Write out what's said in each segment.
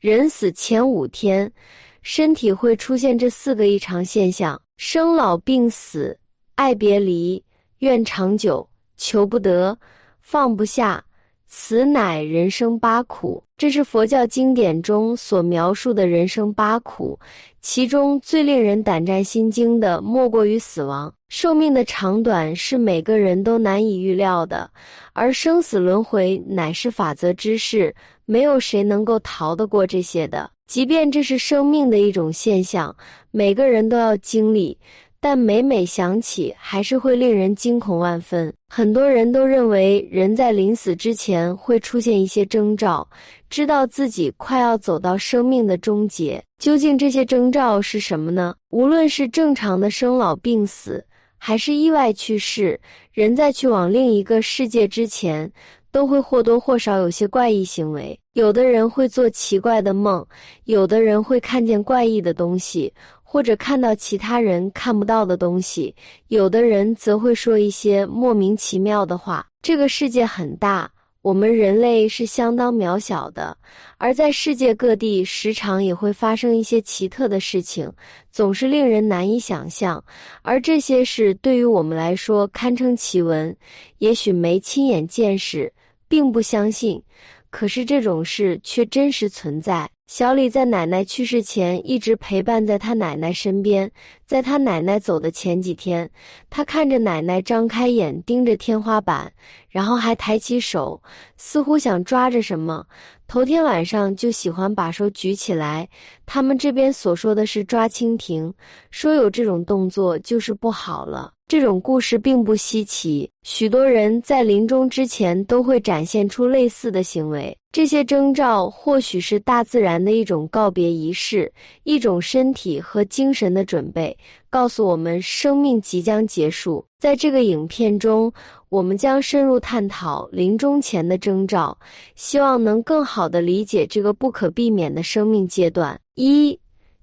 人死前五天，身体会出现这四个异常现象：生老病死、爱别离、愿长久、求不得、放不下。此乃人生八苦，这是佛教经典中所描述的人生八苦。其中最令人胆战心惊的，莫过于死亡。寿命的长短是每个人都难以预料的，而生死轮回乃是法则之事，没有谁能够逃得过这些的。即便这是生命的一种现象，每个人都要经历。但每每想起，还是会令人惊恐万分。很多人都认为，人在临死之前会出现一些征兆，知道自己快要走到生命的终结。究竟这些征兆是什么呢？无论是正常的生老病死，还是意外去世，人在去往另一个世界之前，都会或多或少有些怪异行为。有的人会做奇怪的梦，有的人会看见怪异的东西。或者看到其他人看不到的东西，有的人则会说一些莫名其妙的话。这个世界很大，我们人类是相当渺小的，而在世界各地，时常也会发生一些奇特的事情，总是令人难以想象。而这些事对于我们来说堪称奇闻，也许没亲眼见识，并不相信，可是这种事却真实存在。小李在奶奶去世前一直陪伴在他奶奶身边，在他奶奶走的前几天，他看着奶奶张开眼盯着天花板，然后还抬起手，似乎想抓着什么。头天晚上就喜欢把手举起来。他们这边所说的是抓蜻蜓，说有这种动作就是不好了。这种故事并不稀奇，许多人在临终之前都会展现出类似的行为。这些征兆或许是大自然的一种告别仪式，一种身体和精神的准备，告诉我们生命即将结束。在这个影片中，我们将深入探讨临终前的征兆，希望能更好地理解这个不可避免的生命阶段。一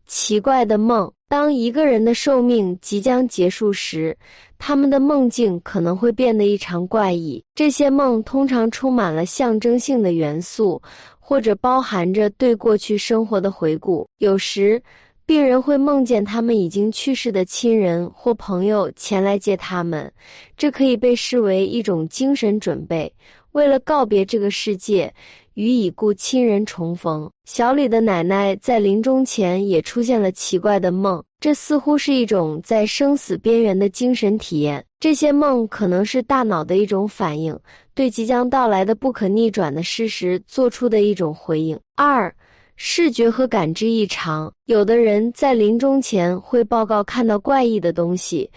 奇怪的梦。当一个人的寿命即将结束时，他们的梦境可能会变得异常怪异。这些梦通常充满了象征性的元素，或者包含着对过去生活的回顾。有时，病人会梦见他们已经去世的亲人或朋友前来接他们，这可以被视为一种精神准备，为了告别这个世界。与已故亲人重逢，小李的奶奶在临终前也出现了奇怪的梦，这似乎是一种在生死边缘的精神体验。这些梦可能是大脑的一种反应，对即将到来的不可逆转的事实做出的一种回应。二，视觉和感知异常，有的人在临终前会报告看到怪异的东西。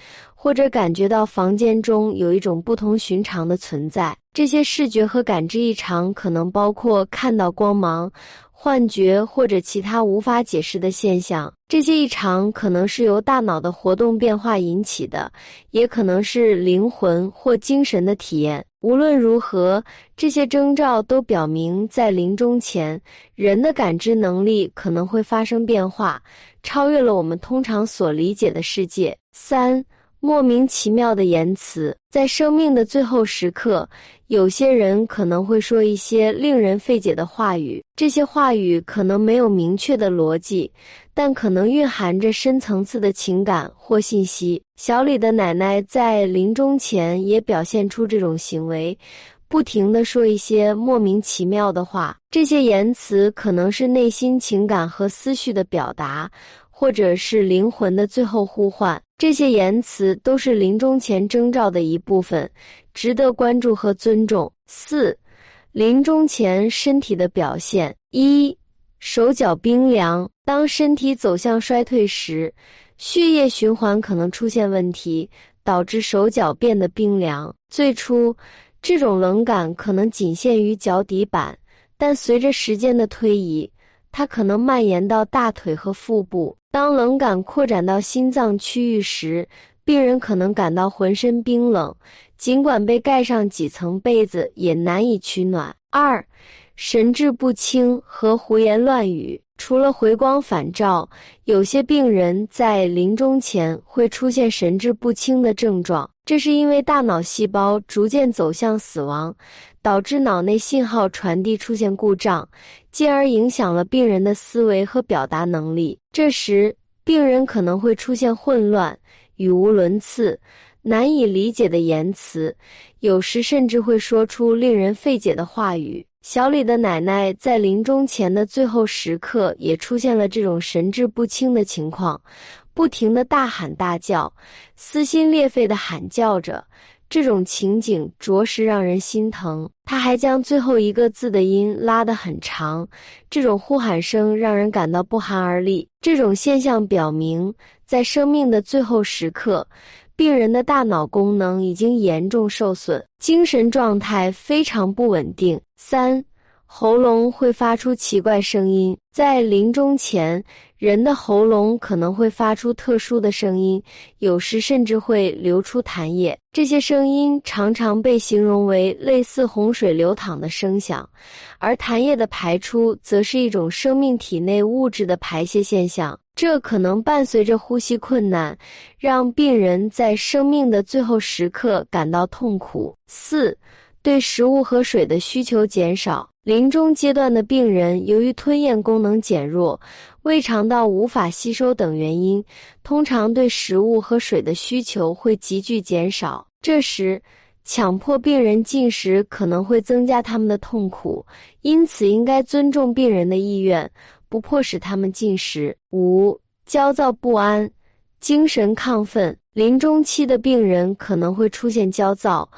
或者感觉到房间中有一种不同寻常的存在，这些视觉和感知异常可能包括看到光芒、幻觉或者其他无法解释的现象。这些异常可能是由大脑的活动变化引起的，也可能是灵魂或精神的体验。无论如何，这些征兆都表明，在临终前，人的感知能力可能会发生变化，超越了我们通常所理解的世界。三。莫名其妙的言辞，在生命的最后时刻，有些人可能会说一些令人费解的话语。这些话语可能没有明确的逻辑，但可能蕴含着深层次的情感或信息。小李的奶奶在临终前也表现出这种行为，不停地说一些莫名其妙的话。这些言辞可能是内心情感和思绪的表达。或者是灵魂的最后呼唤，这些言辞都是临终前征兆的一部分，值得关注和尊重。四，临终前身体的表现：一，手脚冰凉。当身体走向衰退时，血液循环可能出现问题，导致手脚变得冰凉。最初，这种冷感可能仅限于脚底板，但随着时间的推移，它可能蔓延到大腿和腹部。当冷感扩展到心脏区域时，病人可能感到浑身冰冷，尽管被盖上几层被子也难以取暖。二，神志不清和胡言乱语。除了回光返照，有些病人在临终前会出现神志不清的症状，这是因为大脑细胞逐渐走向死亡，导致脑内信号传递出现故障，进而影响了病人的思维和表达能力。这时，病人可能会出现混乱、语无伦次、难以理解的言辞，有时甚至会说出令人费解的话语。小李的奶奶在临终前的最后时刻也出现了这种神志不清的情况，不停的大喊大叫，撕心裂肺的喊叫着。这种情景着实让人心疼。他还将最后一个字的音拉得很长，这种呼喊声让人感到不寒而栗。这种现象表明，在生命的最后时刻。病人的大脑功能已经严重受损，精神状态非常不稳定。三，喉咙会发出奇怪声音，在临终前，人的喉咙可能会发出特殊的声音，有时甚至会流出痰液。这些声音常常被形容为类似洪水流淌的声响，而痰液的排出则是一种生命体内物质的排泄现象。这可能伴随着呼吸困难，让病人在生命的最后时刻感到痛苦。四，对食物和水的需求减少。临终阶段的病人，由于吞咽功能减弱、胃肠道无法吸收等原因，通常对食物和水的需求会急剧减少。这时，强迫病人进食可能会增加他们的痛苦，因此应该尊重病人的意愿。不迫使他们进食。五、焦躁不安、精神亢奋。临终期的病人可能会出现焦躁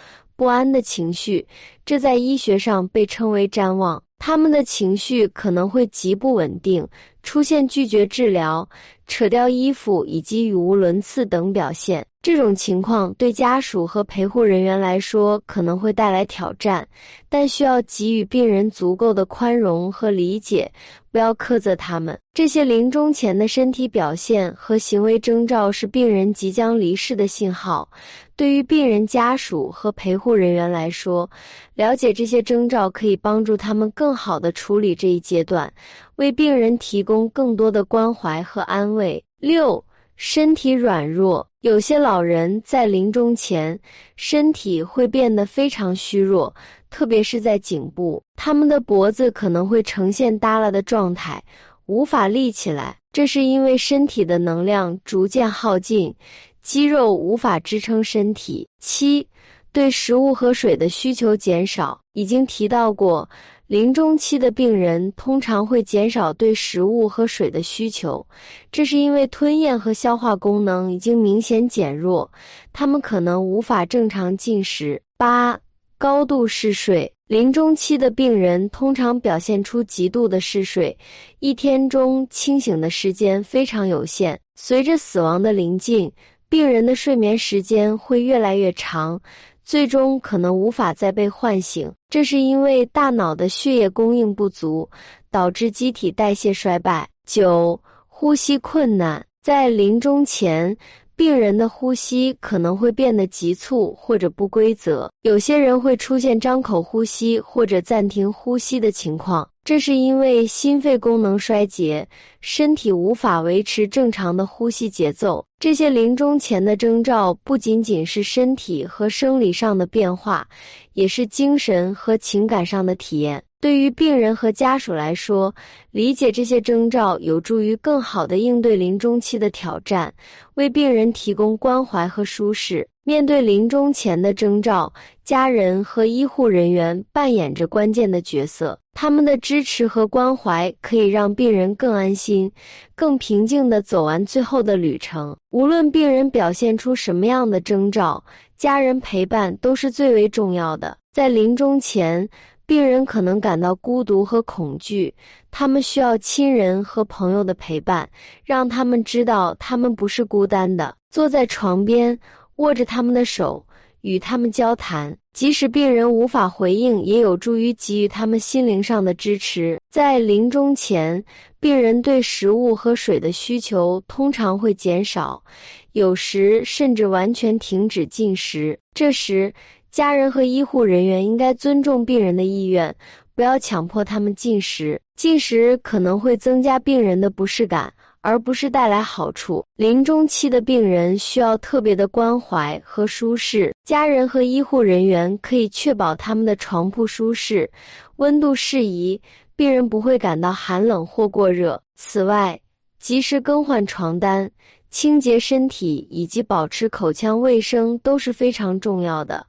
不安的情绪，这在医学上被称为谵妄。他们的情绪可能会极不稳定，出现拒绝治疗、扯掉衣服以及语无伦次等表现。这种情况对家属和陪护人员来说可能会带来挑战，但需要给予病人足够的宽容和理解，不要苛责他们。这些临终前的身体表现和行为征兆是病人即将离世的信号。对于病人家属和陪护人员来说，了解这些征兆可以帮助他们更好地处理这一阶段，为病人提供更多的关怀和安慰。六。身体软弱，有些老人在临终前身体会变得非常虚弱，特别是在颈部，他们的脖子可能会呈现耷拉的状态，无法立起来。这是因为身体的能量逐渐耗尽，肌肉无法支撑身体。七，对食物和水的需求减少，已经提到过。临终期的病人通常会减少对食物和水的需求，这是因为吞咽和消化功能已经明显减弱，他们可能无法正常进食。八、高度嗜睡。临终期的病人通常表现出极度的嗜睡，一天中清醒的时间非常有限。随着死亡的临近，病人的睡眠时间会越来越长。最终可能无法再被唤醒，这是因为大脑的血液供应不足，导致机体代谢衰败。九、呼吸困难，在临终前。病人的呼吸可能会变得急促或者不规则，有些人会出现张口呼吸或者暂停呼吸的情况，这是因为心肺功能衰竭，身体无法维持正常的呼吸节奏。这些临终前的征兆不仅仅是身体和生理上的变化，也是精神和情感上的体验。对于病人和家属来说，理解这些征兆有助于更好地应对临终期的挑战，为病人提供关怀和舒适。面对临终前的征兆，家人和医护人员扮演着关键的角色。他们的支持和关怀可以让病人更安心、更平静地走完最后的旅程。无论病人表现出什么样的征兆，家人陪伴都是最为重要的。在临终前。病人可能感到孤独和恐惧，他们需要亲人和朋友的陪伴，让他们知道他们不是孤单的。坐在床边，握着他们的手，与他们交谈，即使病人无法回应，也有助于给予他们心灵上的支持。在临终前，病人对食物和水的需求通常会减少，有时甚至完全停止进食。这时，家人和医护人员应该尊重病人的意愿，不要强迫他们进食，进食可能会增加病人的不适感。而不是带来好处。临终期的病人需要特别的关怀和舒适，家人和医护人员可以确保他们的床铺舒适、温度适宜，病人不会感到寒冷或过热。此外，及时更换床单、清洁身体以及保持口腔卫生都是非常重要的。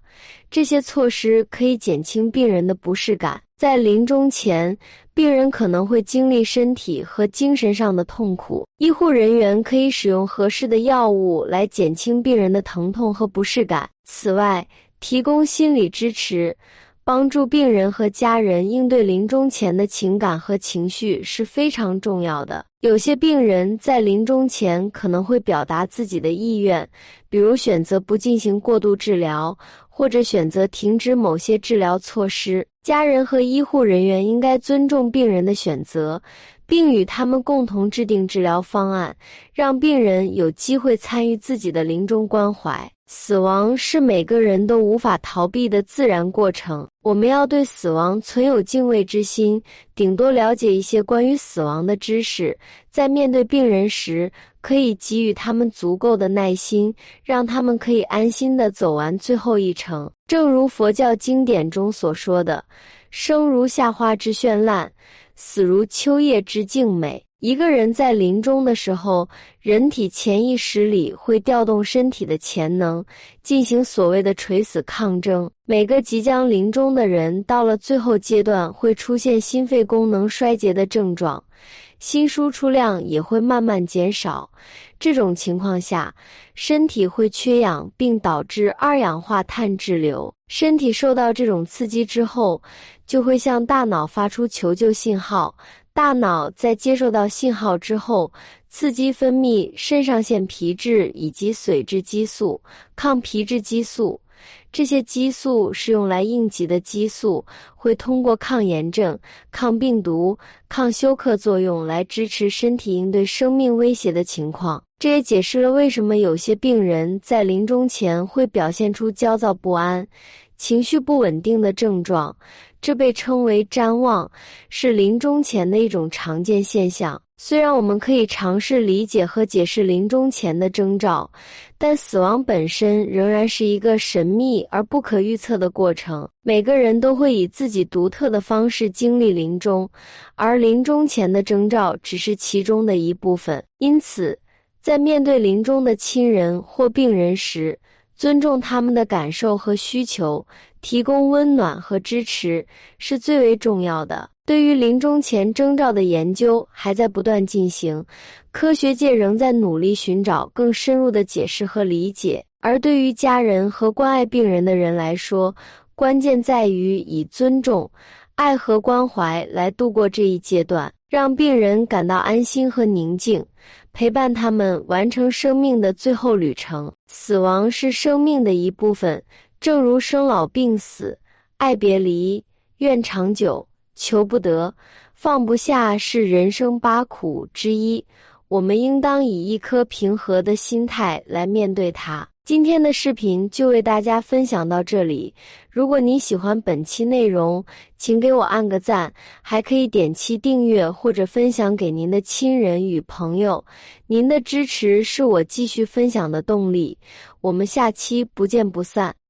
这些措施可以减轻病人的不适感。在临终前，病人可能会经历身体和精神上的痛苦，医护人员可以使用合适的药物来减轻病人的疼痛和不适感。此外，提供心理支持，帮助病人和家人应对临终前的情感和情绪是非常重要的。有些病人在临终前可能会表达自己的意愿，比如选择不进行过度治疗。或者选择停止某些治疗措施，家人和医护人员应该尊重病人的选择，并与他们共同制定治疗方案，让病人有机会参与自己的临终关怀。死亡是每个人都无法逃避的自然过程，我们要对死亡存有敬畏之心，顶多了解一些关于死亡的知识，在面对病人时，可以给予他们足够的耐心，让他们可以安心的走完最后一程。正如佛教经典中所说的：“生如夏花之绚烂，死如秋叶之静美。”一个人在临终的时候，人体潜意识里会调动身体的潜能，进行所谓的垂死抗争。每个即将临终的人，到了最后阶段，会出现心肺功能衰竭的症状，心输出量也会慢慢减少。这种情况下，身体会缺氧，并导致二氧化碳滞留。身体受到这种刺激之后，就会向大脑发出求救信号。大脑在接受到信号之后，刺激分泌肾上腺皮质以及髓质激素、抗皮质激素。这些激素是用来应急的激素，会通过抗炎症、抗病毒、抗休克作用来支持身体应对生命威胁的情况。这也解释了为什么有些病人在临终前会表现出焦躁不安、情绪不稳定的症状。这被称为瞻望，是临终前的一种常见现象。虽然我们可以尝试理解和解释临终前的征兆，但死亡本身仍然是一个神秘而不可预测的过程。每个人都会以自己独特的方式经历临终，而临终前的征兆只是其中的一部分。因此，在面对临终的亲人或病人时，尊重他们的感受和需求。提供温暖和支持是最为重要的。对于临终前征兆的研究还在不断进行，科学界仍在努力寻找更深入的解释和理解。而对于家人和关爱病人的人来说，关键在于以尊重、爱和关怀来度过这一阶段，让病人感到安心和宁静，陪伴他们完成生命的最后旅程。死亡是生命的一部分。正如生老病死、爱别离、怨长久、求不得、放不下是人生八苦之一，我们应当以一颗平和的心态来面对它。今天的视频就为大家分享到这里。如果您喜欢本期内容，请给我按个赞，还可以点击订阅或者分享给您的亲人与朋友。您的支持是我继续分享的动力。我们下期不见不散。